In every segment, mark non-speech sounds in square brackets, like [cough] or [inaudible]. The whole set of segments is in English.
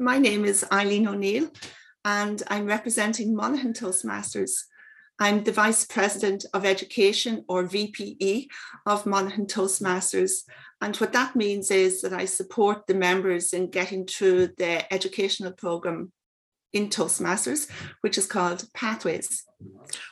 my name is Eileen O'Neill and I'm representing Monaghan Toastmasters. I'm the Vice President of Education or VPE of Monaghan Toastmasters. And what that means is that I support the members in getting through the educational program in Toastmasters, which is called Pathways.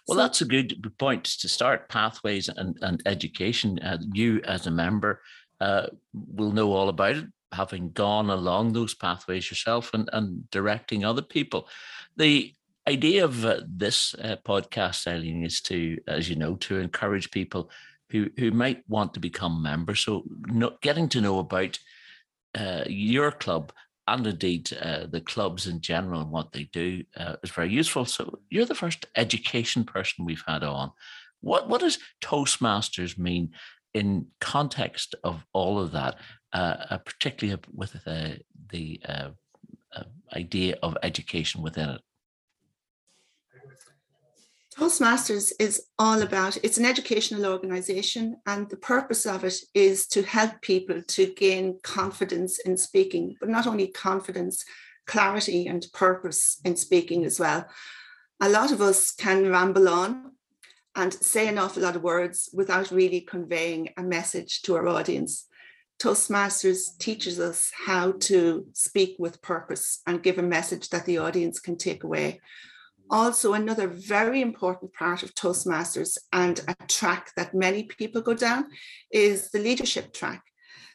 Well, so, that's a good point to start pathways and, and education. Uh, you, as a member, uh, will know all about it, having gone along those pathways yourself and, and directing other people. The idea of uh, this uh, podcast, Eileen, is to, as you know, to encourage people who who might want to become members. So, getting to know about uh, your club and indeed uh, the clubs in general and what they do uh, is very useful. So, you're the first education person we've had on. What what does Toastmasters mean in context of all of that, uh, uh particularly with the the uh, idea of education within it? Toastmasters is all about it's an educational organization, and the purpose of it is to help people to gain confidence in speaking, but not only confidence, clarity, and purpose in speaking as well. A lot of us can ramble on and say an awful lot of words without really conveying a message to our audience. Toastmasters teaches us how to speak with purpose and give a message that the audience can take away also another very important part of Toastmasters and a track that many people go down is the leadership track.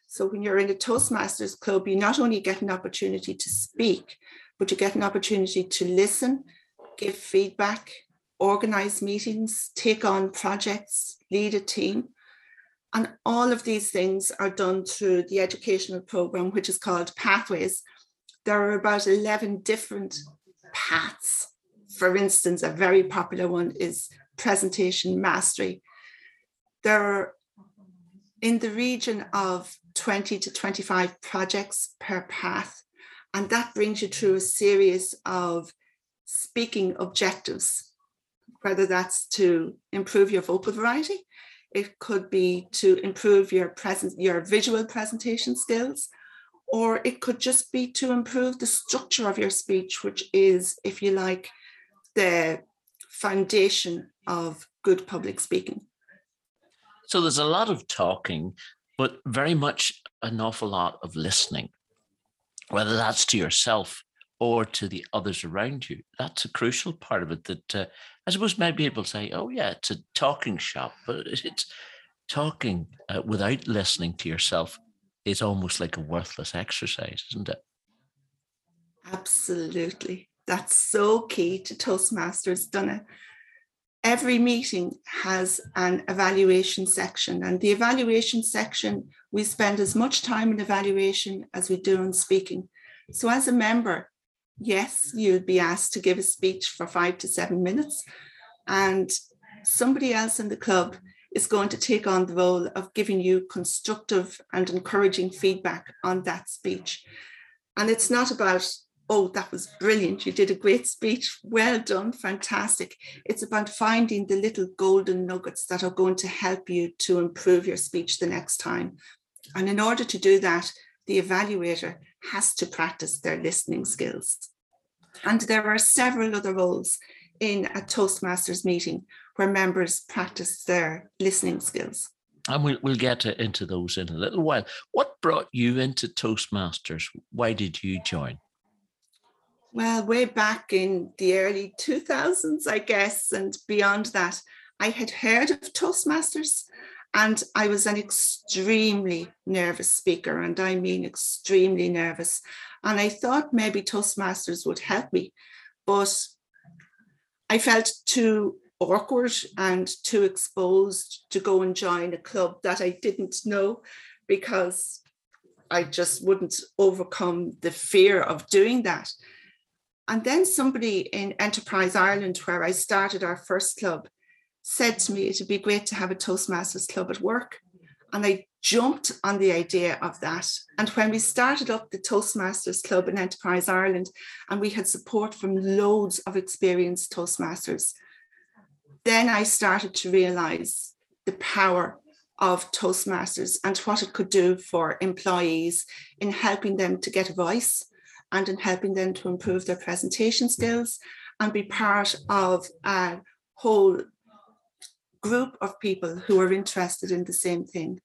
So when you're in a Toastmasters club, you not only get an opportunity to speak, but you get an opportunity to listen, give feedback, organize meetings, take on projects, lead a team. And all of these things are done through the educational program, which is called Pathways. There are about 11 different paths for instance, a very popular one is presentation mastery. There are in the region of 20 to 25 projects per path, and that brings you through a series of speaking objectives, whether that's to improve your vocal variety, it could be to improve your present your visual presentation skills, or it could just be to improve the structure of your speech, which is, if you like, the foundation of good public speaking. So there's a lot of talking, but very much an awful lot of listening, whether that's to yourself or to the others around you. That's a crucial part of it. That uh, I suppose maybe people say, "Oh yeah, it's a talking shop," but [laughs] it's talking uh, without listening to yourself is almost like a worthless exercise, isn't it? Absolutely. That's so key to Toastmasters, Donagh. Every meeting has an evaluation section, and the evaluation section, we spend as much time in evaluation as we do in speaking. So, as a member, yes, you'll be asked to give a speech for five to seven minutes, and somebody else in the club is going to take on the role of giving you constructive and encouraging feedback on that speech. And it's not about oh, that was brilliant. You did a great speech. Well done. Fantastic. It's about finding the little golden nuggets that are going to help you to improve your speech the next time. And in order to do that, the evaluator has to practice their listening skills. And there are several other roles in a Toastmasters meeting where members practice their listening skills. And we'll, we'll get into those in a little while. What brought you into Toastmasters? Why did you join? Well, way back in the early 2000s, I guess, and beyond that, I had heard of Toastmasters and I was an extremely nervous speaker, and I mean extremely nervous. And I thought maybe Toastmasters would help me, but I felt too awkward and too exposed to go and join a club that I didn't know because I just wouldn't overcome the fear of doing that. And then somebody in Enterprise Ireland, where I started our first club, said to me it'd be great to have a Toastmasters club at work. And I jumped on the idea of that. And when we started up the Toastmasters Club in Enterprise Ireland, and we had support from loads of experienced Toastmasters, then I started to realize the power of Toastmasters and what it could do for employees in helping them to get a voice and in helping them to improve their presentation skills and be part of a whole group of people who are interested in the same thing.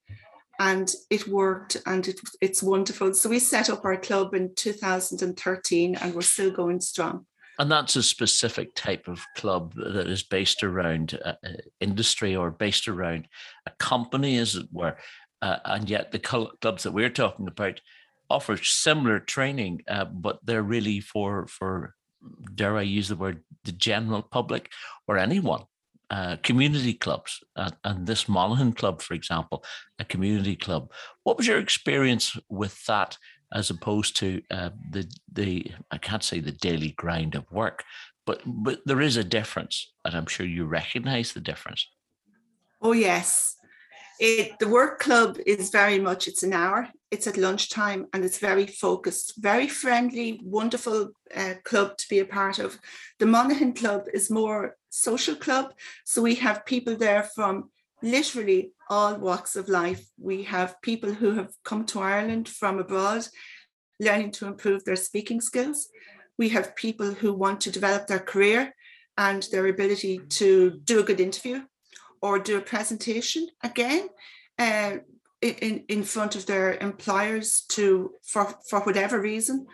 And it worked and it, it's wonderful. So we set up our club in 2013 and we're still going strong. And that's a specific type of club that is based around uh, uh industry or based around a company, as it were. Uh, and yet, the clubs that we're talking about offer similar training, uh, but they're really for for dare I use the word the general public or anyone. Uh, community clubs uh, and this Monaghan club, for example, a community club. What was your experience with that as opposed to uh, the the I can't say the daily grind of work, but but there is a difference, and I'm sure you recognise the difference. Oh yes, it, the work club is very much it's an hour it's at lunchtime and it's very focused very friendly wonderful uh, club to be a part of. The monaghan club is more social club so we have people there from literally all walks of life. We have people who have come to ireland from abroad learning to improve their speaking skills. We have people who want to develop their career and their ability to do a good interview or do a presentation again. Uh, in, in front of their employers to for, for whatever reason.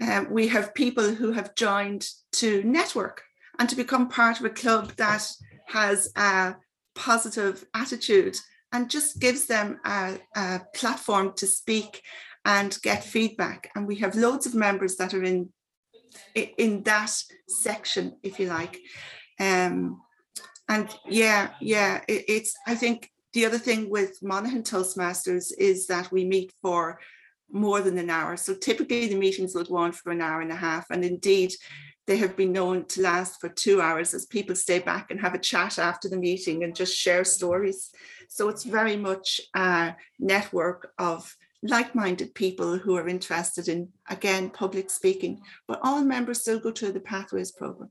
Uh, we have people who have joined to network and to become part of a club that has a positive attitude and just gives them a, a platform to speak and get feedback. And we have loads of members that are in in that section, if you like. Um, and yeah, yeah, it, it's, I think the other thing with Monaghan Toastmasters is that we meet for more than an hour. So typically the meetings will go on for an hour and a half. And indeed, they have been known to last for two hours as people stay back and have a chat after the meeting and just share stories. So it's very much a network of like-minded people who are interested in, again, public speaking, but all members still go through the Pathways program.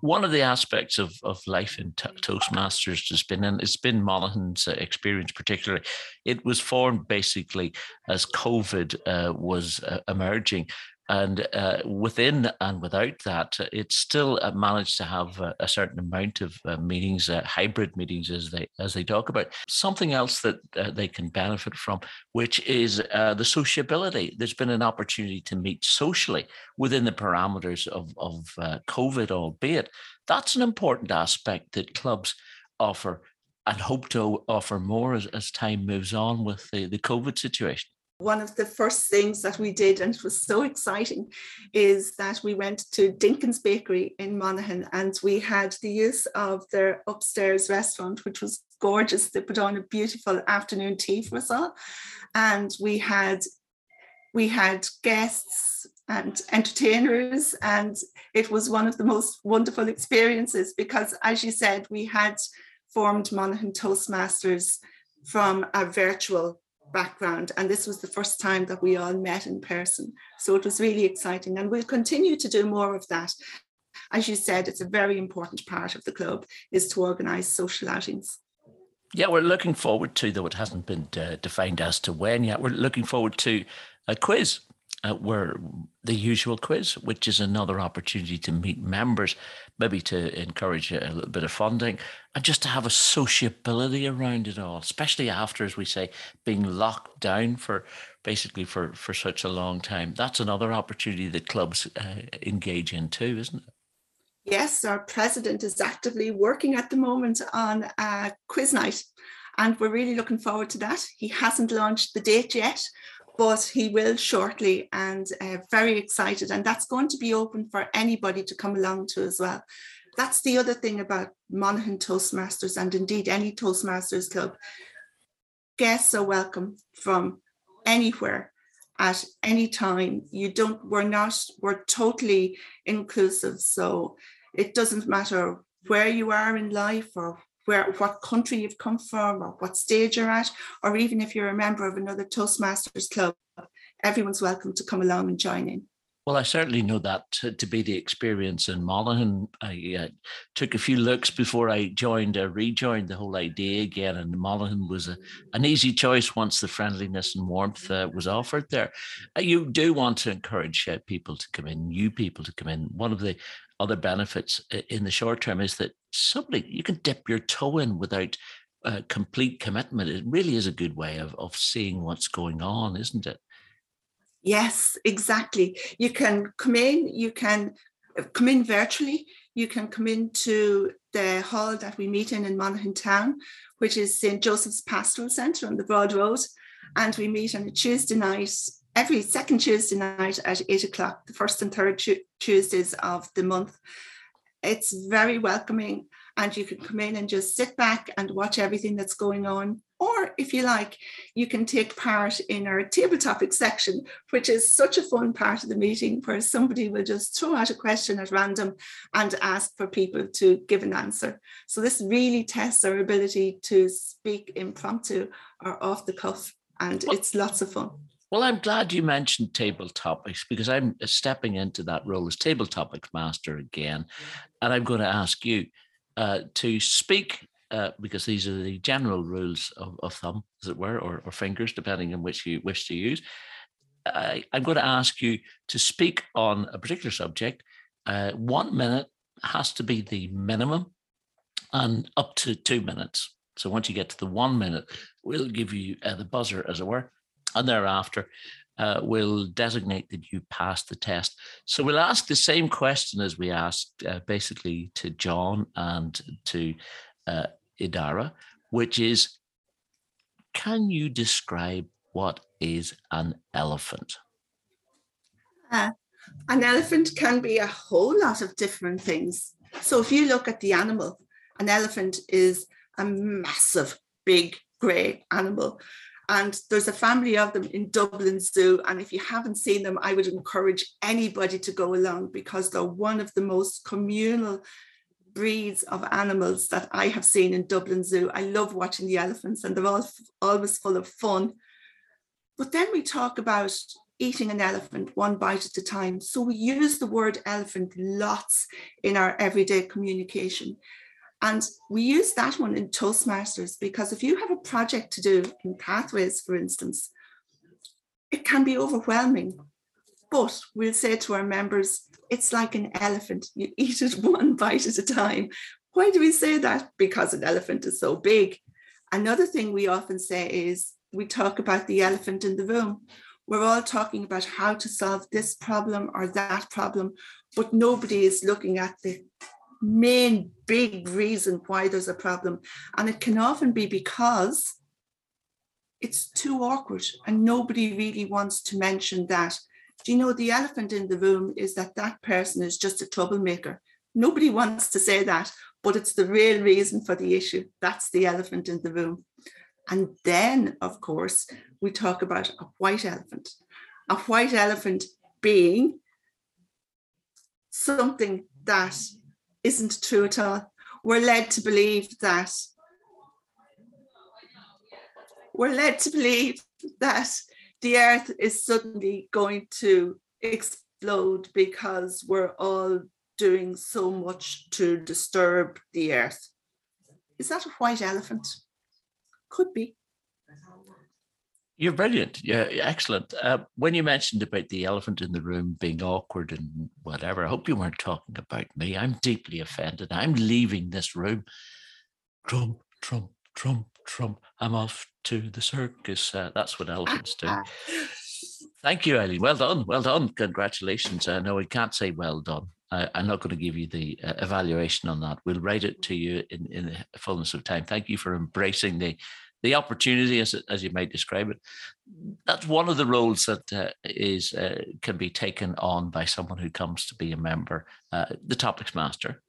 One of the aspects of, of life in Toastmasters has been, and it's been Monaghan's uh, experience particularly, it was formed basically as COVID uh, was uh, emerging and uh, within and without that, it still uh, managed to have a, a certain amount of uh, meetings, uh, hybrid meetings, as they as they talk about. Something else that uh, they can benefit from, which is uh, the sociability. There's been an opportunity to meet socially within the parameters of of COVID, albeit that's an important aspect that clubs offer and hope to offer more as, as time moves on with the, the COVID situation one of the first things that we did, and it was so exciting, is that we went to Dinkin's Bakery in Monaghan and we had the use of their upstairs restaurant, which was gorgeous. They put on a beautiful afternoon tea for us all. And we had we had guests and entertainers, and it was one of the most wonderful experiences because, as you said, we had formed Monaghan Toastmasters from a virtual background. And this was the first time that we all met in person. So it was really exciting. And we'll continue to do more of that. As you said, it's a very important part of the club is to organise social outings. Yeah, we're looking forward to, though it hasn't been uh, defined as to when yet, we're looking forward to a quiz uh, where the usual quiz, which is another opportunity to meet members, maybe to encourage a, a little bit of funding and just to have a sociability around it all, especially after, as we say, being locked down for basically for, for such a long time. That's another opportunity that clubs uh, engage in too, isn't it? Yes, our president is actively working at the moment on a quiz night, and we're really looking forward to that. He hasn't launched the date yet, but he will shortly and uh, very excited. And that's going to be open for anybody to come along to as well. That's the other thing about Monaghan Toastmasters and indeed any Toastmasters club. Guests are welcome from anywhere at any time. You don't, we're not, we're totally inclusive. So it doesn't matter where you are in life or where what country you've come from or what stage you're at, or even if you're a member of another Toastmasters club, everyone's welcome to come along and join in. Well, I certainly know that to, to be the experience in Monaghan. I uh, took a few looks before I joined, or rejoined the whole idea again, and Monaghan was a, an easy choice once the friendliness and warmth uh, was offered there. Uh, you do want to encourage uh, people to come in, new people to come in. One of the other benefits uh, in the short term is that somebody you can dip your toe in without complete commitment. It really is a good way of, of seeing what's going on, isn't it? Yes, exactly. You can come in, you can uh, come in virtually, you can come into the hall that we meet in in Monaghan Town, which is St. Joseph's Pastoral Centre on the Broad Road. And we meet on a Tuesday night, every second Tuesday night at eight o'clock, the first and third Tuesdays of the month. It's very welcoming, and you can come in and just sit back and watch everything that's going on or if you like, you can take part in our table topic section, which is such a fun part of the meeting where somebody will just throw out a question at random and ask for people to give an answer. So this really tests our ability to speak impromptu or off the cuff, and it's lots of fun. Well, I'm glad you mentioned table topics because I'm stepping into that role as table topics master again. And I'm going to ask you uh, to speak uh, because these are the general rules of, of thumb, as it were, or, or, fingers, depending on which you wish to use. I, am going to ask you to speak on a particular subject. Uh, one minute has to be the minimum, and up to two minutes. So once you get to the one minute, we'll give you uh, the buzzer, as it were, and thereafter uh, will designate that you passed the test. So we'll ask the same question as we asked uh, basically to John and to uh, Idara, which is can you describe what is an elephant? Uh, an elephant can be a whole lot of different things. So if you look at the animal, an elephant is a massive, big, grey animal. And there's a family of them in Dublin Zoo. And if you haven't seen them, I would encourage anybody to go along because they're one of the most communal breeds of animals that I have seen in Dublin Zoo. I love watching the elephants and they're all always full of fun. But then we talk about eating an elephant one bite at a time. So we use the word elephant lots in our everyday communication. And we use that one in Toastmasters because if you have a project to do in Pathways, for instance, it can be overwhelming. But we'll say to our members, it's like an elephant. You [laughs] eat it one bite at a time. Why do we say that? Because an elephant is so big. Another thing we often say is we talk about the elephant in the room. We're all talking about how to solve this problem or that problem, but nobody is looking at the main big reason why there's a problem. And it can often be because it's too awkward and nobody really wants to mention that do you know the elephant in the room is that that person is just a troublemaker? Nobody wants to say that, but it's the real reason for the issue. That's the elephant in the room. And then, of course, we talk about a white elephant. A white elephant being something that isn't true at all. We're led to believe that we're led to believe that the earth is suddenly going to explode because we're all doing so much to disturb the earth. Is that a white elephant? Could be. You're brilliant. Yeah, excellent. Uh, when you mentioned about the elephant in the room being awkward and whatever, I hope you weren't talking about me. I'm deeply offended. I'm leaving this room. Trump, Trump, Trump, Trump. I'm off to the circus. Uh, that's what elephants do. [laughs] Thank you, Eileen. Well done. Well done. Congratulations. Uh, no, we can't say well done. I, am not going to give you the uh, evaluation on that. We'll write it to you in, in the fullness of time. Thank you for embracing the the opportunity, as as you might describe it. That's one of the roles that uh, is uh, can be taken on by someone who comes to be a member, uh, the topics master.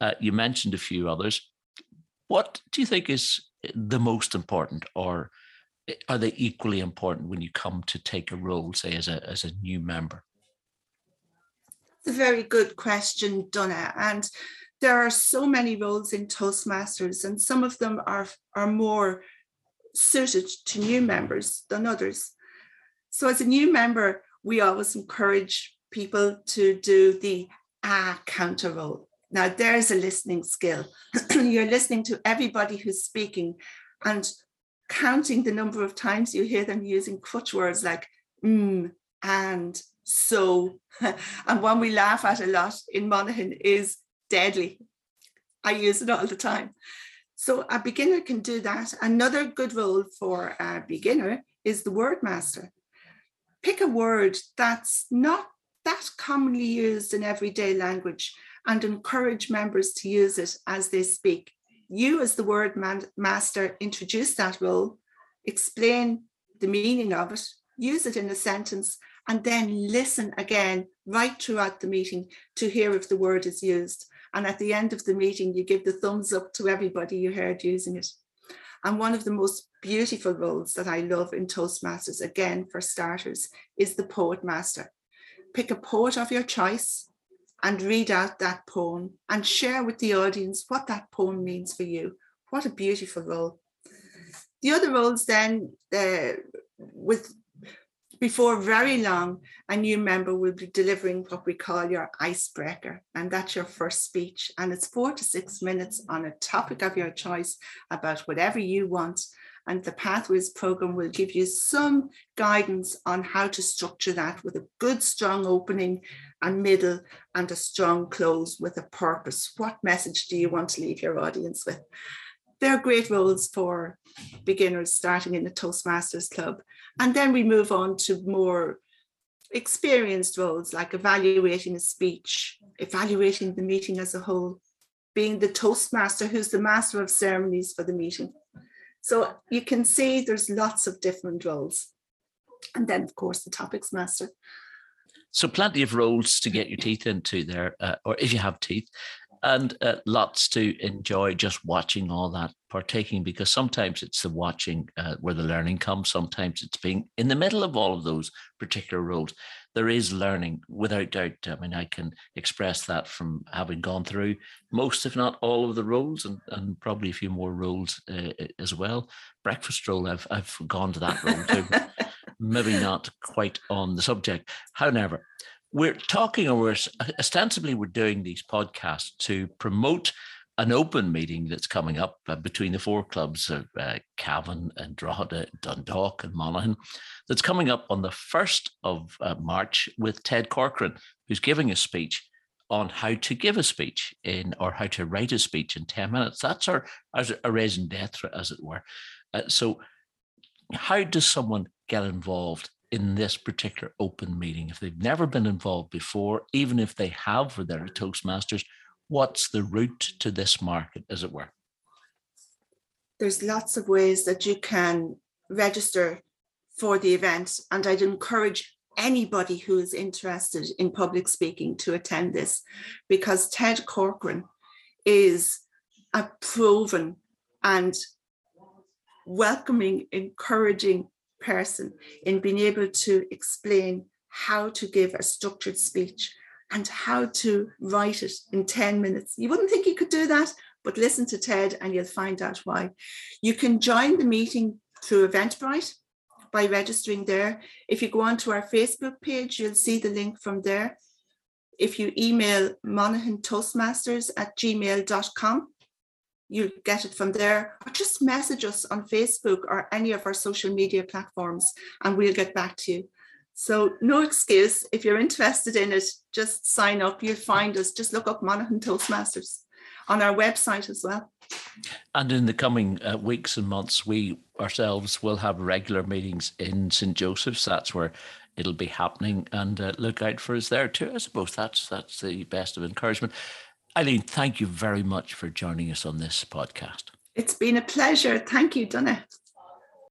Uh, you mentioned a few others. What do you think is the most important, or are they equally important when you come to take a role, say as a as a new member? It's a very good question, Donagh. And there are so many roles in Toastmasters, and some of them are are more suited to new members than others. So, as a new member, we always encourage people to do the ah counter role. Now, there's a listening skill. [clears throat] You're listening to everybody who's speaking and counting the number of times you hear them using crutch words like mm, and so. [laughs] and one we laugh at a lot in Monaghan is deadly. I use it all the time. So a beginner can do that. Another good role for a beginner is the word master. Pick a word that's not that commonly used in everyday language and encourage members to use it as they speak. You, as the word man- master, introduce that role, explain the meaning of it, use it in a sentence, and then listen again right throughout the meeting to hear if the word is used. And at the end of the meeting, you give the thumbs up to everybody you heard using it. And one of the most beautiful roles that I love in Toastmasters, again, for starters, is the poet master. Pick a poet of your choice and read out that poem and share with the audience what that poem means for you. What a beautiful role. The other roles, then, uh, with before very long, a new member will be delivering what we call your icebreaker, and that's your first speech. And it's four to six minutes on a topic of your choice about whatever you want. And the Pathways program will give you some guidance on how to structure that with a good, strong opening and middle and a strong close with a purpose. What message do you want to leave your audience with? They're great roles for beginners starting in the Toastmasters Club. And then we move on to more experienced roles like evaluating a speech, evaluating the meeting as a whole, being the Toastmaster who's the master of ceremonies for the meeting. So you can see there's lots of different roles. And then, of course, the topics master. So, plenty of roles to get your teeth into there, uh, or if you have teeth and uh, lots to enjoy just watching all that partaking because sometimes it's the watching uh, where the learning comes sometimes it's being in the middle of all of those particular roles there is learning without doubt. I mean i can express that from having gone through most if not all of the roles and, and probably a few more roles uh, as well. Breakfast role i've, I've gone to that role too. [laughs] Maybe not quite on the subject. However we're talking or we're ostensibly we're doing these podcasts to promote an open meeting that's coming up uh, between the four clubs of uh, Cavan and Drogheda, Dundalk and Monaghan that's coming up on the 1st of uh, March with Ted Corcoran, who's giving a speech on how to give a speech in or how to write a speech in 10 minutes. That's our, as a raison d'etre, as it were. Uh, so how does someone get involved in this particular open meeting. If they've never been involved before, even if they have for their Toastmasters, what's the route to this market, as it were? There's lots of ways that you can register for the event, and I'd encourage anybody who is interested in public speaking to attend this because Ted Corcoran is a proven and welcoming, encouraging person in being able to explain how to give a structured speech and how to write it in 10 minutes. You wouldn't think you could do that, but listen to Ted and you'll find out why. You can join the meeting through Eventbrite by registering there. If you go onto our Facebook page, you'll see the link from there. If you email Monaghan Toastmasters at gmail.com, you'll get it from there, or just message us on Facebook or any of our social media platforms, and we'll get back to you. So, no excuse. If you're interested in it, just sign up. You'll find us. Just look up Monaghan Toastmasters on our website as well. And in the coming uh, weeks and months, we ourselves will have regular meetings in St. Joseph's. That's where it'll be happening, and uh, look out for us there too. I suppose that's that's the best of encouragement. Eileen, thank you very much for joining us on this podcast. It's been a pleasure. Thank you, Donagh.